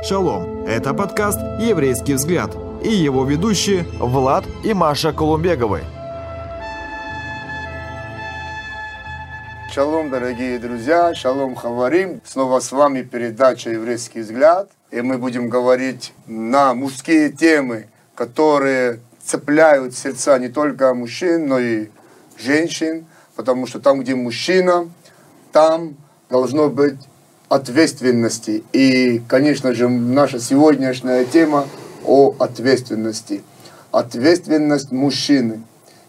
Шалом! Это подкаст «Еврейский взгляд» и его ведущие Влад и Маша Колумбеговы. Шалом, дорогие друзья, шалом, хаварим. Снова с вами передача «Еврейский взгляд». И мы будем говорить на мужские темы, которые цепляют сердца не только мужчин, но и женщин. Потому что там, где мужчина, там должно быть ответственности. И, конечно же, наша сегодняшняя тема о ответственности. Ответственность мужчины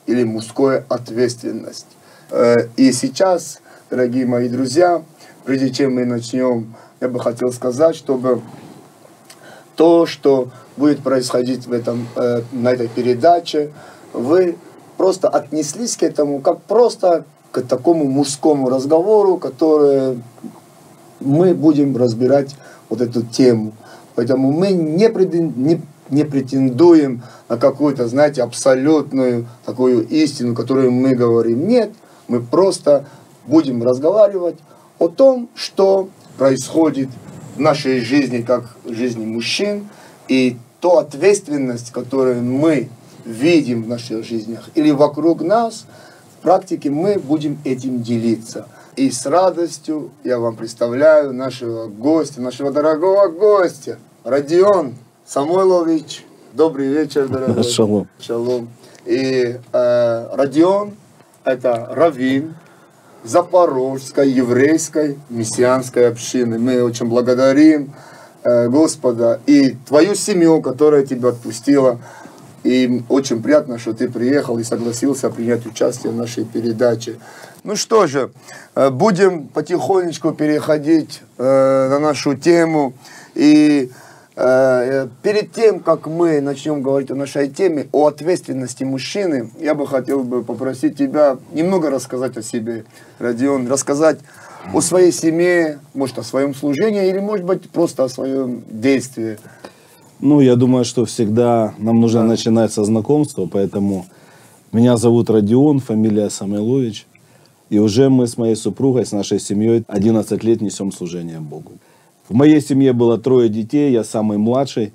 или мужская ответственность. Э, и сейчас, дорогие мои друзья, прежде чем мы начнем, я бы хотел сказать, чтобы то, что будет происходить в этом, э, на этой передаче, вы просто отнеслись к этому как просто к такому мужскому разговору, который мы будем разбирать вот эту тему. Поэтому мы не, не, не претендуем на какую-то, знаете, абсолютную такую истину, которую мы говорим. Нет, мы просто будем разговаривать о том, что происходит в нашей жизни, как в жизни мужчин, и ту ответственность, которую мы видим в наших жизнях или вокруг нас, в практике мы будем этим делиться – и с радостью я вам представляю нашего гостя, нашего дорогого гостя, Родион Самойлович. Добрый вечер, дорогой. Шалом. Шалом. И э, Родион – это раввин Запорожской еврейской мессианской общины. Мы очень благодарим э, Господа и твою семью, которая тебя отпустила. И очень приятно, что ты приехал и согласился принять участие в нашей передаче. Ну что же, э, будем потихонечку переходить э, на нашу тему. И э, перед тем, как мы начнем говорить о нашей теме, о ответственности мужчины, я бы хотел бы попросить тебя немного рассказать о себе, Родион, рассказать о своей семье, может, о своем служении, или, может быть, просто о своем действии. Ну, я думаю, что всегда нам нужно да. начинать со знакомства, поэтому меня зовут Родион, фамилия Самойлович. И уже мы с моей супругой, с нашей семьей 11 лет несем служение Богу. В моей семье было трое детей, я самый младший.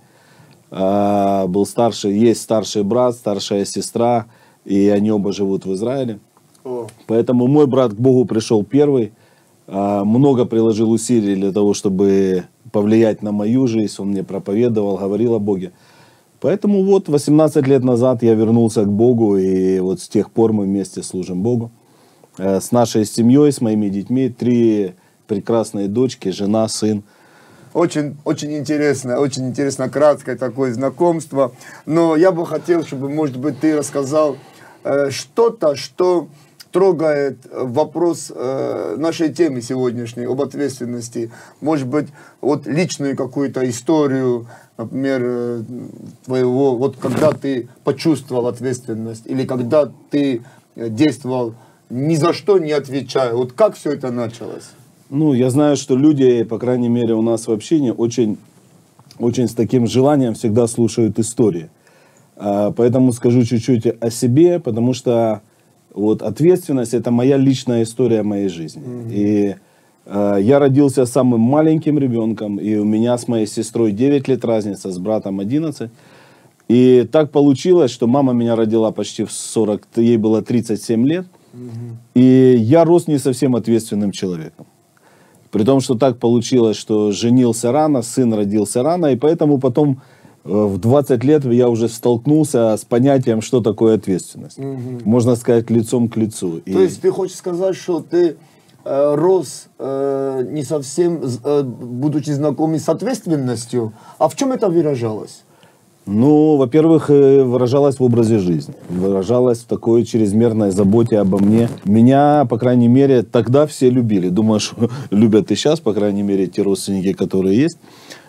А, был старший, есть старший брат, старшая сестра, и они оба живут в Израиле. О. Поэтому мой брат к Богу пришел первый, а, много приложил усилий для того, чтобы повлиять на мою жизнь. Он мне проповедовал, говорил о Боге. Поэтому вот 18 лет назад я вернулся к Богу, и вот с тех пор мы вместе служим Богу. Э, с нашей семьей, с моими детьми. Три прекрасные дочки, жена, сын. Очень, очень интересно, очень интересно, краткое такое знакомство. Но я бы хотел, чтобы, может быть, ты рассказал э, что-то, что трогает вопрос э, нашей темы сегодняшней об ответственности. Может быть, вот личную какую-то историю, например, э, твоего, вот когда ты почувствовал ответственность, или когда ты действовал ни за что не отвечаю. Вот как все это началось? Ну, я знаю, что люди, по крайней мере, у нас в общине очень, очень с таким желанием всегда слушают истории. А, поэтому скажу чуть-чуть о себе, потому что вот ответственность это моя личная история моей жизни. Mm-hmm. И э, я родился самым маленьким ребенком, и у меня с моей сестрой 9 лет разница, с братом 11. И так получилось, что мама меня родила почти в 40, ей было 37 лет. И я рос не совсем ответственным человеком. При том, что так получилось, что женился рано, сын родился рано, и поэтому потом в 20 лет я уже столкнулся с понятием, что такое ответственность. Угу. Можно сказать, лицом к лицу. То и... есть ты хочешь сказать, что ты э, рос э, не совсем, э, будучи знакомым с ответственностью, а в чем это выражалось? Ну, во-первых, э, выражалась в образе жизни. Выражалась в такой чрезмерной заботе обо мне. Меня, по крайней мере, тогда все любили. Думаю, что любят и сейчас, по крайней мере, те родственники, которые есть.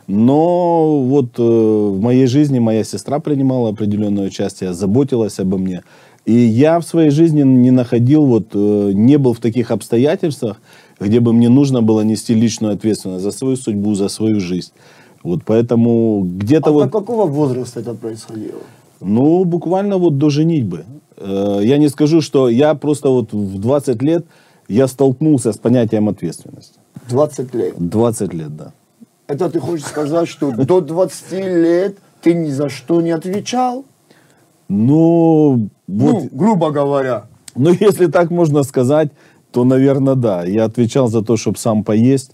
Но вот э, в моей жизни моя сестра принимала определенное участие, заботилась обо мне. И я в своей жизни не находил, вот, э, не был в таких обстоятельствах, где бы мне нужно было нести личную ответственность за свою судьбу, за свою жизнь. Вот поэтому где-то а вот... до какого возраста это происходило? Ну, буквально вот до женитьбы. Э, я не скажу, что я просто вот в 20 лет я столкнулся с понятием ответственности. 20 лет? 20 лет, да. Это ты хочешь сказать, что до 20 лет ты ни за что не отвечал? Ну, вот, Ну, грубо говоря. ну, если так можно сказать, то, наверное, да. Я отвечал за то, чтобы сам поесть,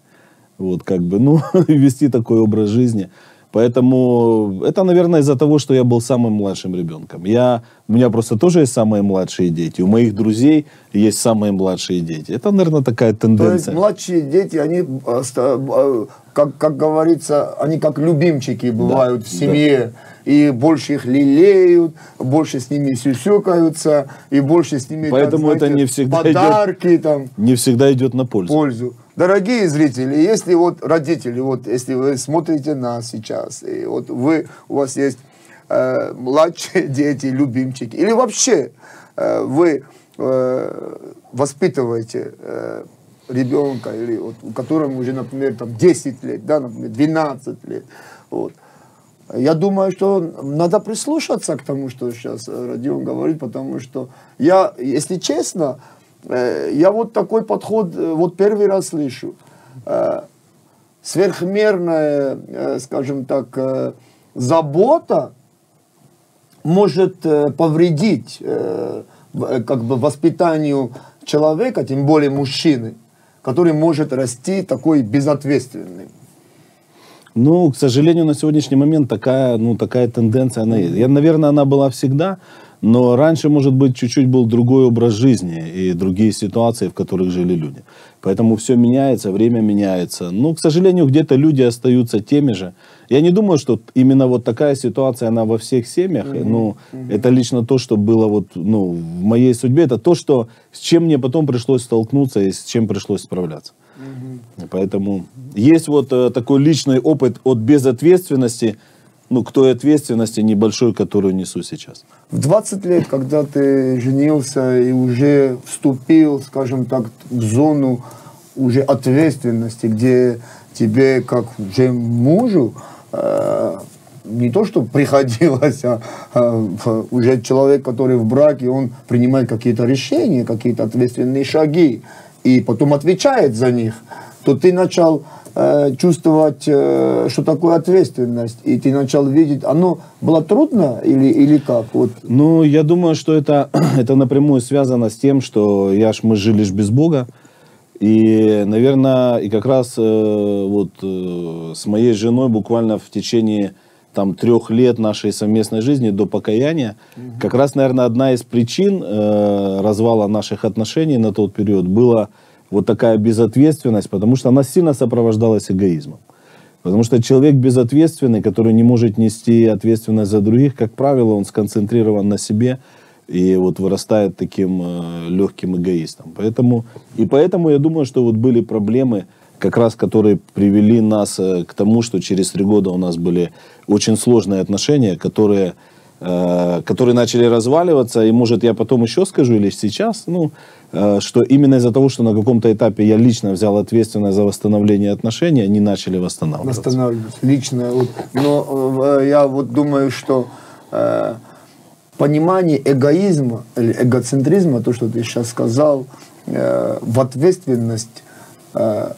вот как бы, ну, вести такой образ жизни. Поэтому это, наверное, из-за того, что я был самым младшим ребенком. Я, у меня просто тоже есть самые младшие дети. У моих друзей есть самые младшие дети. Это, наверное, такая То есть тенденция. младшие дети, они, э, э, как, как говорится, они как любимчики бывают в семье. И больше их лелеют, больше с ними сюсюкаются, и больше с ними, Поэтому это знаете, не всегда подарки там. Не всегда идет на пользу. пользу. Дорогие зрители, если вот родители, вот если вы смотрите нас сейчас, и вот вы, у вас есть э, младшие дети, любимчики, или вообще э, вы э, воспитываете э, ребенка, или вот, у которого уже, например, там 10 лет, да, например, 12 лет, вот, я думаю, что надо прислушаться к тому, что сейчас Родион говорит, потому что я, если честно, я вот такой подход э, вот первый раз слышу. Э, Сверхмерная, э, скажем так, э, забота может э, повредить э, э, как бы воспитанию человека, тем более мужчины, который может расти такой безответственным. Ну, к сожалению, на сегодняшний момент такая, ну, такая тенденция, она. Я, наверное, она была всегда, но раньше, может быть, чуть-чуть был другой образ жизни и другие ситуации, в которых жили люди. Поэтому все меняется, время меняется. Но, к сожалению, где-то люди остаются теми же. Я не думаю, что именно вот такая ситуация, она во всех семьях. Ну, это лично то, что было вот, ну, в моей судьбе. Это то, что, с чем мне потом пришлось столкнуться и с чем пришлось справляться. Поэтому есть вот э, такой личный опыт от безответственности, ну, к той ответственности небольшой, которую несу сейчас. В 20 лет, когда ты женился и уже вступил, скажем так, в зону уже ответственности, где тебе, как уже мужу, э, не то, что приходилось, а, а, уже человек, который в браке, он принимает какие-то решения, какие-то ответственные шаги, и потом отвечает за них, то ты начал э, чувствовать, э, что такое ответственность, и ты начал видеть, оно было трудно или, или как? Вот. Ну, я думаю, что это, это напрямую связано с тем, что я ж, мы жили ж без Бога. И, наверное, и как раз э, вот э, с моей женой буквально в течение там трех лет нашей совместной жизни до покаяния, как раз, наверное, одна из причин э, развала наших отношений на тот период была вот такая безответственность, потому что она сильно сопровождалась эгоизмом. Потому что человек безответственный, который не может нести ответственность за других, как правило, он сконцентрирован на себе и вот вырастает таким э, легким эгоистом. Поэтому, и поэтому я думаю, что вот были проблемы, как раз которые привели нас э, к тому, что через три года у нас были очень сложные отношения, которые, э, которые начали разваливаться. И может я потом еще скажу или сейчас, ну, что именно из-за того, что на каком-то этапе я лично взял ответственность за восстановление отношений, они начали восстанавливаться. Восстанавливаться лично. Но э, я вот думаю, что э, понимание эгоизма эгоцентризма, то, что ты сейчас сказал, э, в ответственность э,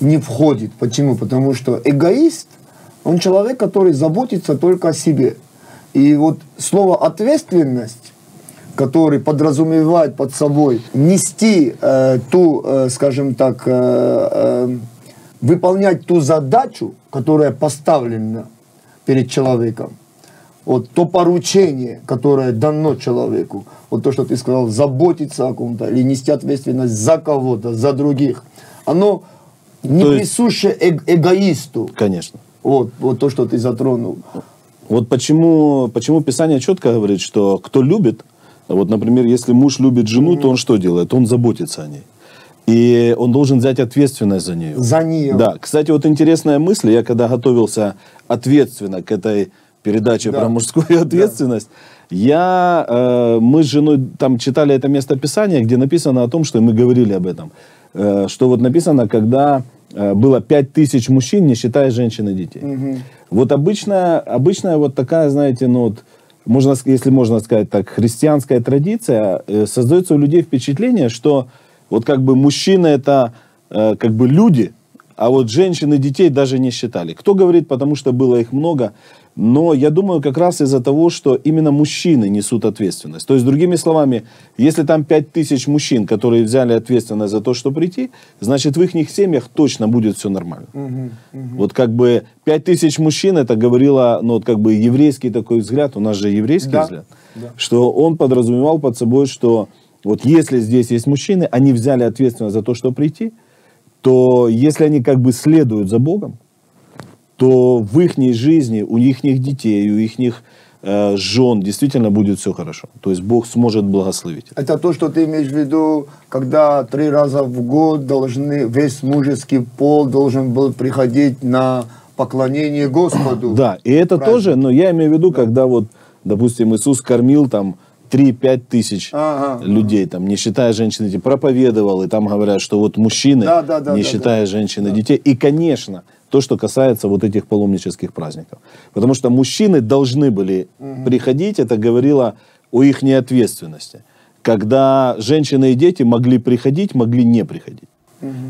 не входит. Почему? Потому что эгоист, он человек, который заботится только о себе. И вот слово ответственность который подразумевает под собой нести э, ту, э, скажем так, э, э, выполнять ту задачу, которая поставлена перед человеком. Вот то поручение, которое дано человеку, вот то, что ты сказал, заботиться о ком-то или нести ответственность за кого-то, за других, оно не То присуще эг- эгоисту. Конечно. Вот, вот то, что ты затронул. Вот почему, почему Писание четко говорит, что кто любит, вот, например, если муж любит жену, то он что делает? Он заботится о ней. И он должен взять ответственность за нее. За нее. Да. Кстати, вот интересная мысль. Я когда готовился ответственно к этой передаче Да. про мужскую ответственность, я, э, мы с женой там читали это место Писания, где написано о том, что мы говорили об этом, э, что вот написано, когда э, было пять тысяч мужчин, не считая женщин и детей. Вот обычная, обычная вот такая, знаете, ну вот, можно, если можно сказать так, христианская традиция, э, создается у людей впечатление, что вот как бы мужчины это э, как бы люди, а вот женщин и детей даже не считали. Кто говорит, потому что было их много, но я думаю, как раз из-за того, что именно мужчины несут ответственность. То есть, другими словами, если там 5 тысяч мужчин, которые взяли ответственность за то, что прийти, значит, в их семьях точно будет все нормально. Угу, угу. Вот как бы 5 тысяч мужчин, это говорило, ну, вот как бы еврейский такой взгляд, у нас же еврейский да. взгляд, да. что он подразумевал под собой, что вот если здесь есть мужчины, они взяли ответственность за то, что прийти, то если они как бы следуют за Богом, то в их жизни, у их детей, у их э, жен действительно будет все хорошо. То есть Бог сможет благословить. Это то, что ты имеешь в виду, когда три раза в год должны, весь мужеский пол должен был приходить на поклонение Господу. Да, и это Праздник. тоже, но я имею в виду, да. когда вот, допустим, Иисус кормил там 3-5 тысяч ага, людей, там, не считая женщин и детей, проповедовал, и там говорят, что вот мужчины, да, да, да, не да, считая да, женщин и да. детей. И, конечно, то, что касается вот этих паломнических праздников. Потому что мужчины должны были угу. приходить, это говорило о их неответственности. Когда женщины и дети могли приходить, могли не приходить.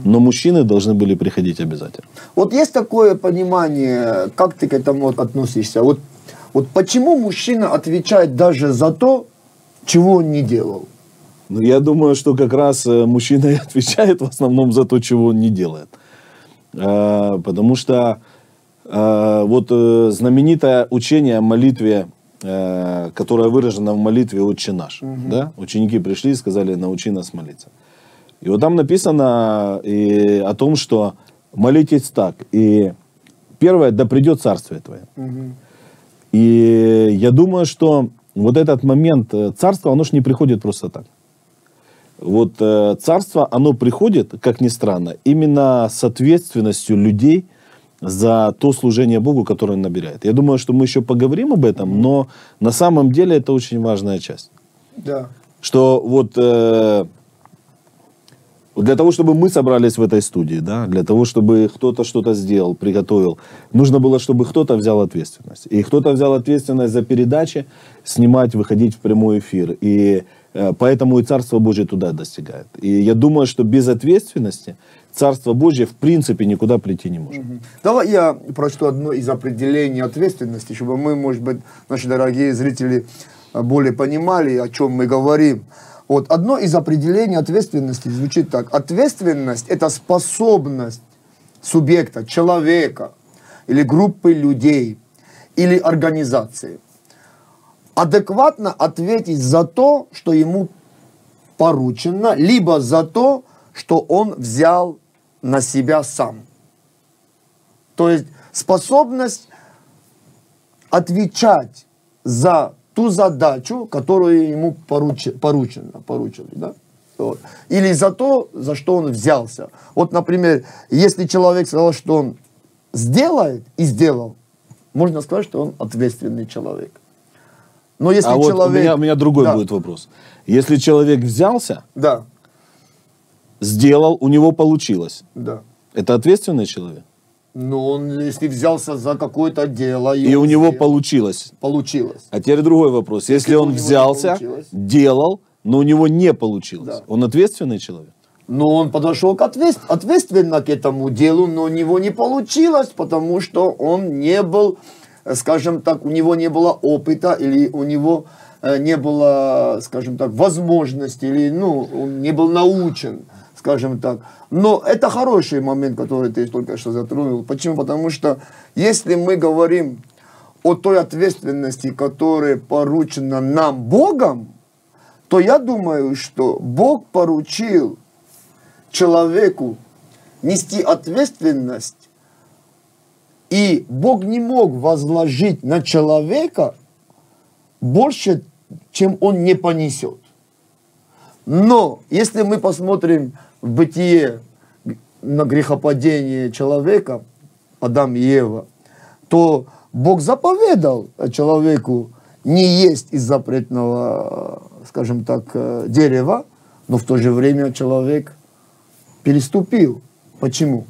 Но мужчины должны были приходить обязательно. Вот есть такое понимание, как ты к этому относишься? Вот, вот почему мужчина отвечает даже за то, чего он не делал? Ну, я думаю, что как раз э, мужчина и отвечает в основном за то, чего он не делает. А, потому что а, вот э, знаменитое учение о молитве, э, которое выражено в молитве «Отче наш». Угу. Да? Ученики пришли и сказали «научи нас молиться». И вот там написано и о том, что молитесь так. И первое, да придет царствие твое. Угу. И я думаю, что вот этот момент э, царства, оно же не приходит просто так. Вот э, царство, оно приходит, как ни странно, именно с ответственностью людей за то служение Богу, которое он набирает. Я думаю, что мы еще поговорим об этом, но на самом деле это очень важная часть. Да. Что вот э, для того, чтобы мы собрались в этой студии, да, для того, чтобы кто-то что-то сделал, приготовил, нужно было, чтобы кто-то взял ответственность. И кто-то взял ответственность за передачи, снимать, выходить в прямой эфир. И поэтому и Царство Божье туда достигает. И я думаю, что без ответственности Царство Божье в принципе никуда прийти не может. Угу. Давай я прочту одно из определений ответственности, чтобы мы, может быть, наши дорогие зрители э, более понимали, о чем мы говорим. Вот одно из определений ответственности звучит так. Ответственность – это способность субъекта, человека или группы людей или организации адекватно ответить за то, что ему поручено, либо за то, что он взял на себя сам. То есть способность отвечать за ту задачу, которую ему поруч, поручено, поручили, да? Вот. Или за то, за что он взялся. Вот, например, если человек сказал, что он сделает и сделал, можно сказать, что он ответственный человек. Но если а человек... вот у меня, у меня другой да. будет вопрос. Если человек взялся, да. сделал, у него получилось. Да. Это ответственный человек? Ну, он, если взялся за какое-то дело... И, у него сделал, получилось. Получилось. А теперь другой вопрос. Если, если он взялся, делал, но у него не получилось, да. он ответственный человек? Но он подошел к ответ, ответственно к этому делу, но у него не получилось, потому что он не был, скажем так, у него не было опыта или у него э, не было, скажем так, возможности, или ну, он не был научен скажем так. Но это хороший момент, который ты только что затронул. Почему? Потому что если мы говорим о той ответственности, которая поручена нам Богом, то я думаю, что Бог поручил человеку нести ответственность, и Бог не мог возложить на человека больше, чем он не понесет. Но если мы посмотрим в бытие на грехопадение человека, Адам и Ева, то Бог заповедал человеку не есть из запретного, скажем так, дерева, но в то же время человек переступил. Почему?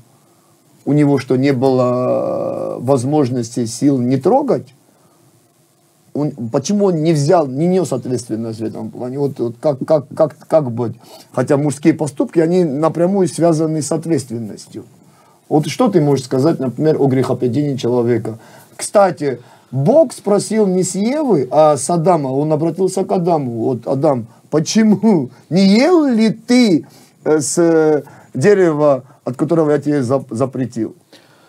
У него что, не было возможности, сил не трогать? он, почему он не взял, не нес ответственность в этом плане? Вот, вот как, как, как, как быть? Хотя мужские поступки, они напрямую связаны с ответственностью. Вот что ты можешь сказать, например, о грехопадении человека? Кстати, Бог спросил не с Евы, а с Адама. Он обратился к Адаму. Вот, Адам, почему? Не ел ли ты э, с э, дерева, от которого я тебе зап- запретил?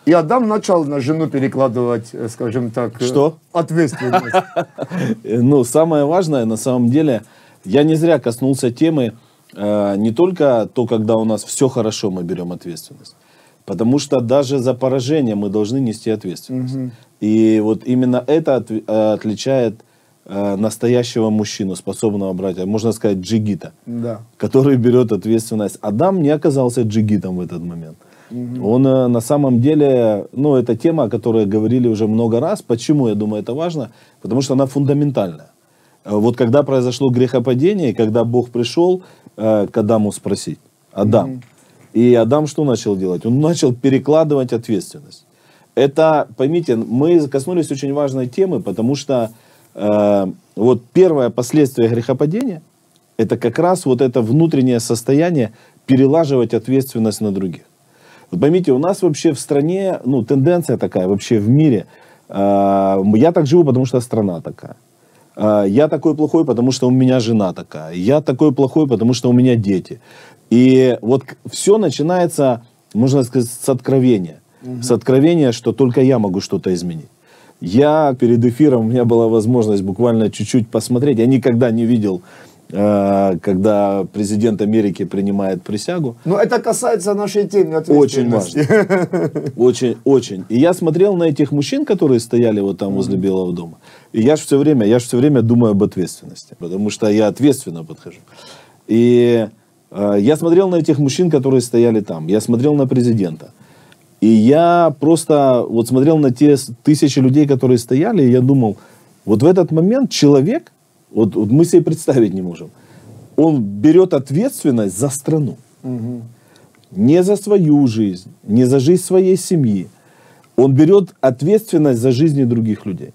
И Адам начал на жену перекладывать, э, скажем так, э, Что? ответственность. Ну, самое важное, на самом деле, я не зря коснулся темы э, не только то, когда у нас все хорошо, мы берем ответственность. Потому что даже за поражение мы должны нести ответственность. И вот именно это от- отличает э, настоящего мужчину, способного брать, а можно сказать, джигита, Да. который берет ответственность. Адам не оказался джигитом в этот момент. Он э, на самом деле, ну, это тема, о которой говорили уже много раз. Почему, я думаю, это важно? Потому что она фундаментальная. Э, Вот когда произошло грехопадение, когда Бог пришел э, к Адаму спросить, Адам, и Адам что начал делать? Он начал перекладывать ответственность. Это, поймите, мы коснулись очень важной темы, потому что э, вот первое последствие грехопадения – это как раз вот это внутреннее состояние перелаживать ответственность на других. Вот поймите, у нас вообще в стране, ну, тенденция такая вообще в мире. э, я так живу, потому что страна такая. Э, я такой плохой, потому что у меня жена такая. Я такой плохой, потому что у меня дети. И вот все начинается, можно сказать, с откровения. С откровения, что только я могу что-то изменить. Я перед эфиром, у меня была возможность буквально чуть-чуть посмотреть. Я никогда не видел, э, когда президент Америки принимает присягу. Но это касается нашей темы Очень ответственности. Очень, очень. И я смотрел на этих мужчин, которые стояли вот там возле Белого дома. И я же все время, я же все время думаю об ответственности, потому что я ответственно подхожу. И э, я смотрел на этих мужчин, которые стояли там. Я смотрел на президента. И я просто вот смотрел на те тысячи людей, которые стояли, и я думал, вот в этот момент человек, вот, вот мы себе представить не можем, он берет ответственность за страну не за свою жизнь, не за жизнь своей семьи. Он берет ответственность за жизни других людей.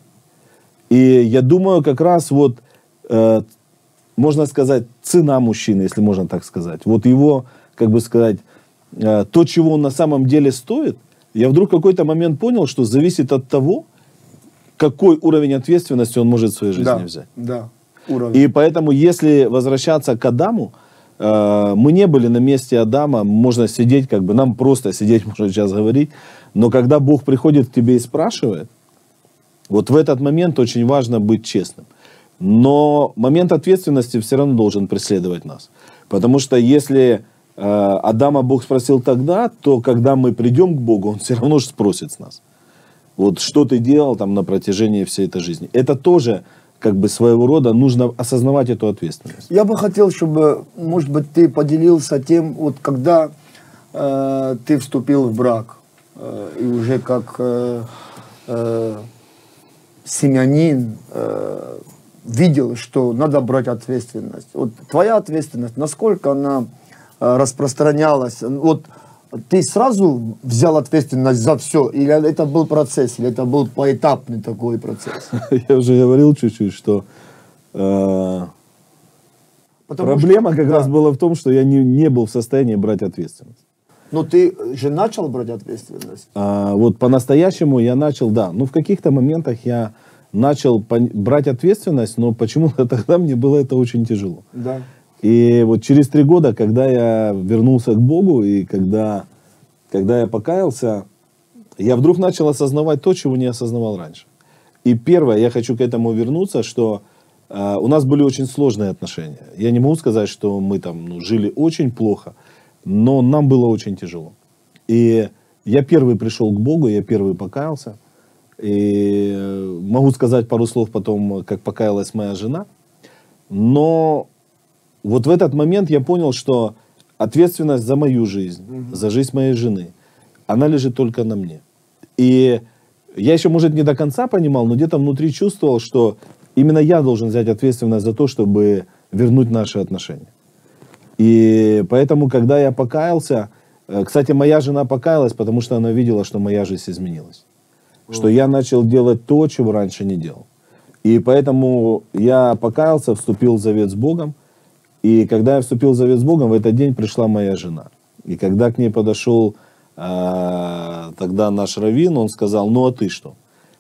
И я думаю, как раз вот, э, можно сказать, цена мужчины, если можно так сказать. Вот его, как бы сказать, э, то, чего он на самом деле стоит, я вдруг в какой-то момент понял, что зависит от того, какой уровень ответственности он может в своей жизни Да, взять. да. Уровень. И поэтому, если возвращаться к Адаму, э, мы не были на месте Адама, можно сидеть, как бы нам просто сидеть, можно сейчас говорить, но когда Бог приходит к тебе и спрашивает, вот в этот момент очень важно быть честным. Но момент ответственности все равно должен преследовать нас. Потому что если Адама Бог спросил тогда, то когда мы придем к Богу, Он все равно же спросит с нас. Вот что ты делал там на протяжении всей этой жизни. Это тоже как бы своего рода нужно осознавать эту ответственность. Я бы хотел, чтобы, может быть, ты поделился тем, вот когда э, ты вступил в брак, э, и уже как э, э, семьянин э, видел, что надо брать ответственность. Вот твоя ответственность, насколько она распространялась? Вот ты сразу взял ответственность за все, или это был процесс, или это был поэтапный такой процесс? Я уже говорил чуть-чуть, что э, проблема что- как да. раз была в том, что я не, не был в состоянии брать ответственность. Но ты же начал брать ответственность. А вот по-настоящему я начал, да, ну в каких-то моментах я начал брать ответственность, но почему-то тогда мне было это очень тяжело. Да. И вот через три года, когда я вернулся к Богу и когда, когда я покаялся, я вдруг начал осознавать то, чего не осознавал раньше. И первое, я хочу к этому вернуться, что э, у нас были очень сложные отношения. Я не могу сказать, что мы там ну, жили очень плохо, но нам было очень тяжело. И я первый пришел к Богу, я первый покаялся. И могу сказать пару слов потом, как покаялась моя жена. Но вот в этот момент я понял, что ответственность за мою жизнь, за жизнь моей жены, она лежит только на мне. И я еще, может, не до конца понимал, но где-то внутри чувствовал, что именно я должен взять ответственность за то, чтобы вернуть наши отношения. И поэтому, когда я покаялся, э, кстати, моя жена покаялась, потому что она видела, что моя жизнь изменилась. Что я начал делать то, чего раньше не делал. И поэтому я покаялся, вступил в завет с Богом. И когда я вступил в завет с Богом, в этот день пришла моя жена. И когда к ней подошел э, тогда наш раввин, он сказал, ну а ты что?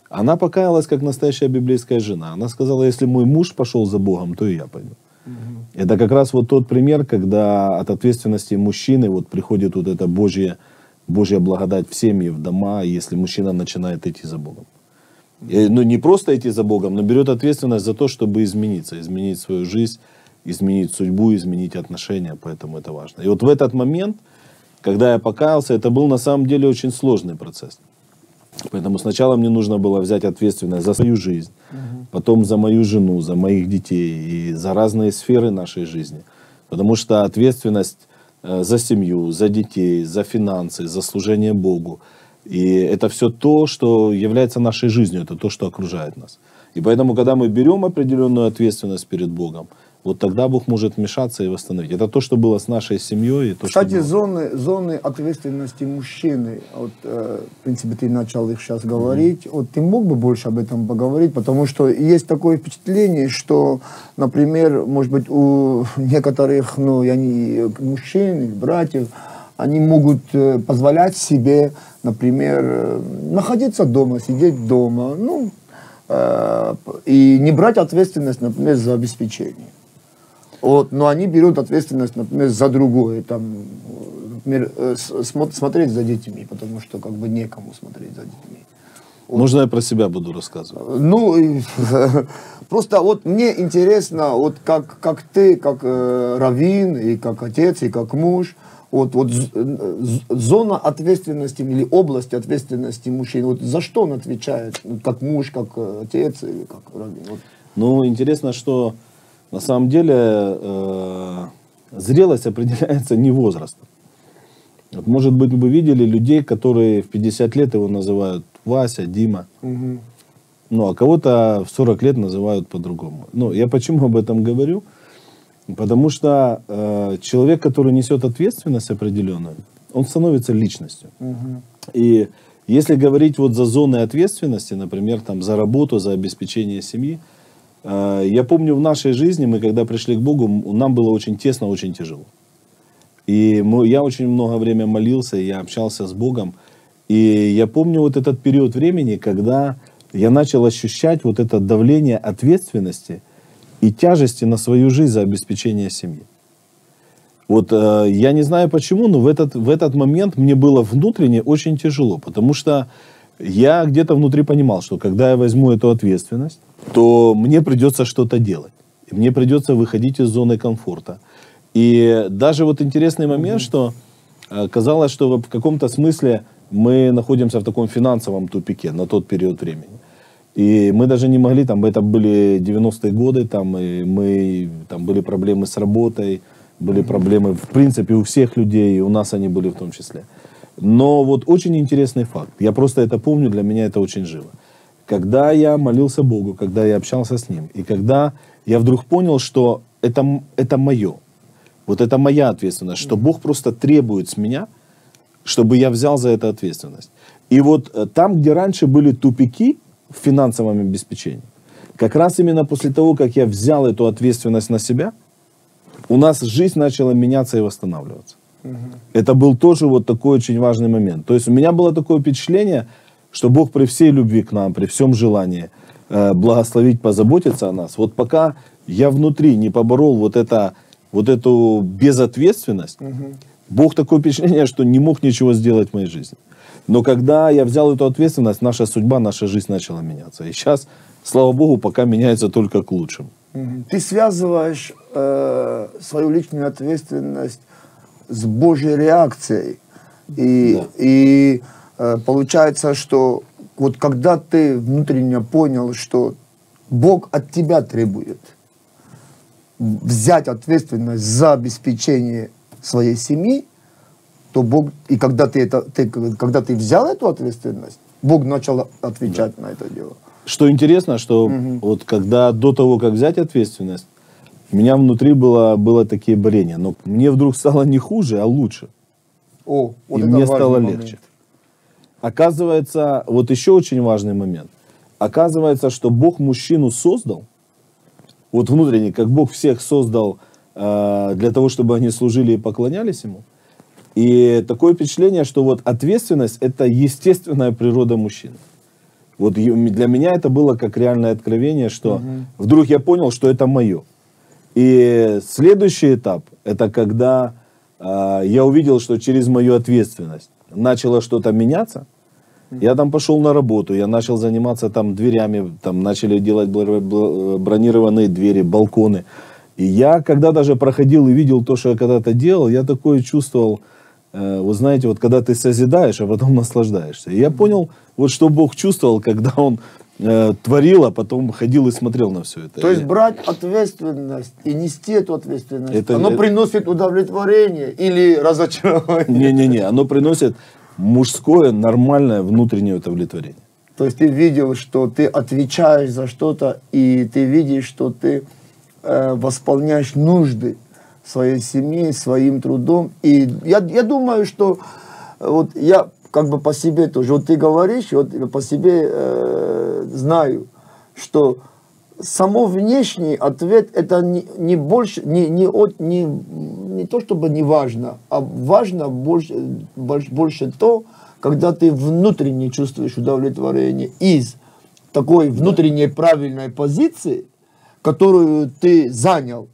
Она покаялась, как настоящая библейская жена. Она сказала, если мой муж пошел за Богом, то и я пойду. Это как раз вот тот пример, когда от ответственности мужчины вот приходит вот эта Божья, Божья благодать в семьи, в дома, если мужчина начинает идти за Богом. И, ну, не просто идти за Богом, но берет ответственность за то, чтобы измениться, изменить свою жизнь, изменить судьбу, изменить отношения, поэтому это важно. И вот в этот момент, когда я покаялся, это был на самом деле очень сложный процесс. Поэтому сначала мне нужно было взять ответственность за свою жизнь, потом за мою жену, за моих детей и за разные сферы нашей жизни. Потому что ответственность э, за семью, за детей, за финансы, за служение Богу. И это все то, что является нашей жизнью, это то, что окружает нас. И поэтому, когда мы берем определенную ответственность перед Богом, вот тогда Бог может вмешаться и восстановить. Это то, что было с нашей семьей. То, Кстати, что было. зоны, зоны ответственности мужчины, вот, э, в принципе, ты начал их сейчас говорить, вот ты мог бы больше об этом поговорить, потому что есть такое впечатление, что, например, может быть, у некоторых, ну, я не, мужчин, братьев, они могут э, позволять себе, например, э, находиться дома, сидеть дома, ну, э, и не брать ответственность, например, за обеспечение. Вот, но они берут ответственность, например, за другое, там, например, э, смотреть за детьми, потому что как бы некому смотреть за детьми. Можно я про себя буду рассказывать? Ну, и, просто вот мне интересно, вот как, как ты, как э, раввин, и как отец, и как муж, вот, вот з- зона ответственности или область ответственности мужчин, вот за что он отвечает, ну, как муж, как э, отец или как раввин? Вот. Ну, интересно, что на самом деле э, зрелость определяется не возрастом. Вот, может быть, вы видели людей, которые в 50 лет его называют Вася, Дима. Ну, а кого-то в 40 лет называют по-другому. Ну, я почему об этом говорю? Потому что э, человек, который несет ответственность определенную, он становится личностью. И если говорить вот за зоны ответственности, например, там, за работу, за обеспечение семьи, я помню в нашей жизни, мы когда пришли к Богу, нам было очень тесно, очень тяжело. И мы- я очень много времени молился, я общался с Богом. И я помню вот этот период времени, когда я начал ощущать вот это давление ответственности и тяжести на свою жизнь за обеспечение семьи. Вот э, я не знаю почему, но в этот, в этот момент мне было внутренне очень тяжело, потому что я где-то внутри понимал, что когда я возьму эту ответственность, то мне придется что-то делать. Мне придется выходить из зоны комфорта. И даже вот интересный момент, что э, казалось, что в каком-то смысле мы находимся в таком финансовом тупике на тот период времени. И мы даже не могли, там, это были 90-е годы, там, и мы, там были проблемы с работой, были проблемы, в принципе, у всех людей, и у нас они были в том числе. Но вот очень интересный факт, я просто это помню, для меня это очень живо. Когда я молился Богу, когда я общался с Ним, и когда я вдруг понял, что это, это мое, вот это моя ответственность, что Бог просто требует с меня, чтобы я взял за это ответственность. И вот э, там, где раньше были тупики в финансовом обеспечении, как раз именно после того, как я взял эту ответственность на себя, у нас жизнь начала меняться и восстанавливаться. Это был тоже вот такой очень важный момент. То есть у меня было такое впечатление, что Бог при всей любви к нам, при всем желании э, благословить, позаботиться о нас, вот пока я внутри не поборол вот, это, вот эту безответственность, Бог такое впечатление, что не мог ничего сделать в моей жизни. Но когда я взял эту ответственность, наша судьба, наша жизнь начала меняться. И сейчас, слава Богу, пока меняется только к лучшему. Ты связываешь э, свою личную ответственность с Божьей реакцией. И, Да. и э, получается, что вот когда ты внутренне понял, что Бог от тебя требует взять ответственность за обеспечение своей семьи, то Бог, и когда ты, это, ты, когда ты взял эту ответственность, Бог начал отвечать на это дело. Что интересно, что вот когда до того, как взять ответственность, у меня внутри было, было такие борения. Но мне вдруг стало не хуже, а лучше. О, вот и мне стало момент. легче. Оказывается, вот еще очень важный момент. Оказывается, что Бог мужчину создал, вот внутренне, как Бог всех создал э, для того, чтобы они служили и поклонялись Ему. И такое впечатление, что вот ответственность – это естественная природа мужчины. Вот для меня это было как реальное откровение, что вдруг я понял, что это мое. И следующий этап – это когда а, я увидел, что через мою ответственность начало что-то меняться. Я там пошел на работу, я начал заниматься там дверями, там начали делать бронированные двери, балконы. И я, когда даже проходил и видел то, что я когда-то делал, я такое чувствовал, э, вы знаете, вот когда ты созидаешь, а потом наслаждаешься. И я понял, вот что Бог чувствовал, когда Он э, творил, а потом ходил и смотрел на все это. То есть брать ответственность и нести эту ответственность, Это- оно это- приносит удовлетворение или разочарование. Не-не-не, оно приносит мужское, нормальное внутреннее удовлетворение. То есть ты видел, что ты отвечаешь за что-то, и ты видишь, что ты э, восполняешь нужды своей семьи, своим трудом. И я, я думаю, что вот я как бы по себе тоже, вот ты говоришь, вот я по себе э, знаю, что само внешний ответ это не, не больше, не, не, от, не, не то чтобы не важно, а важно больше, больше, больше то, когда ты внутренне чувствуешь удовлетворение из такой внутренней правильной позиции, которую ты занял.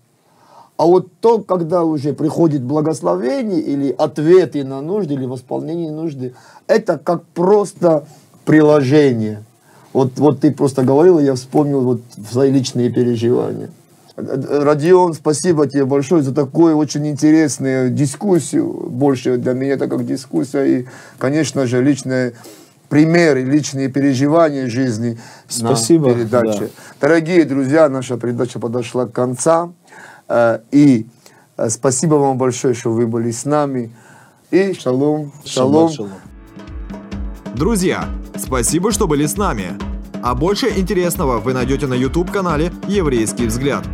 А вот то, когда уже приходит благословение или ответы на нужды, или восполнение нужды, это как просто приложение. Вот, вот ты просто говорил, я вспомнил вот свои личные переживания. Родион, спасибо тебе большое за такую очень интересную дискуссию. Больше для меня это как дискуссия. И, конечно же, личные примеры, личные переживания жизни Спасибо, на передаче. да. Дорогие друзья, наша передача подошла к концу. Э, И э, спасибо вам большое, что вы были с нами. И шалом, шалом. Шалом. Друзья, спасибо, что были с нами. А больше интересного вы найдете на YouTube-канале «Еврейский взгляд».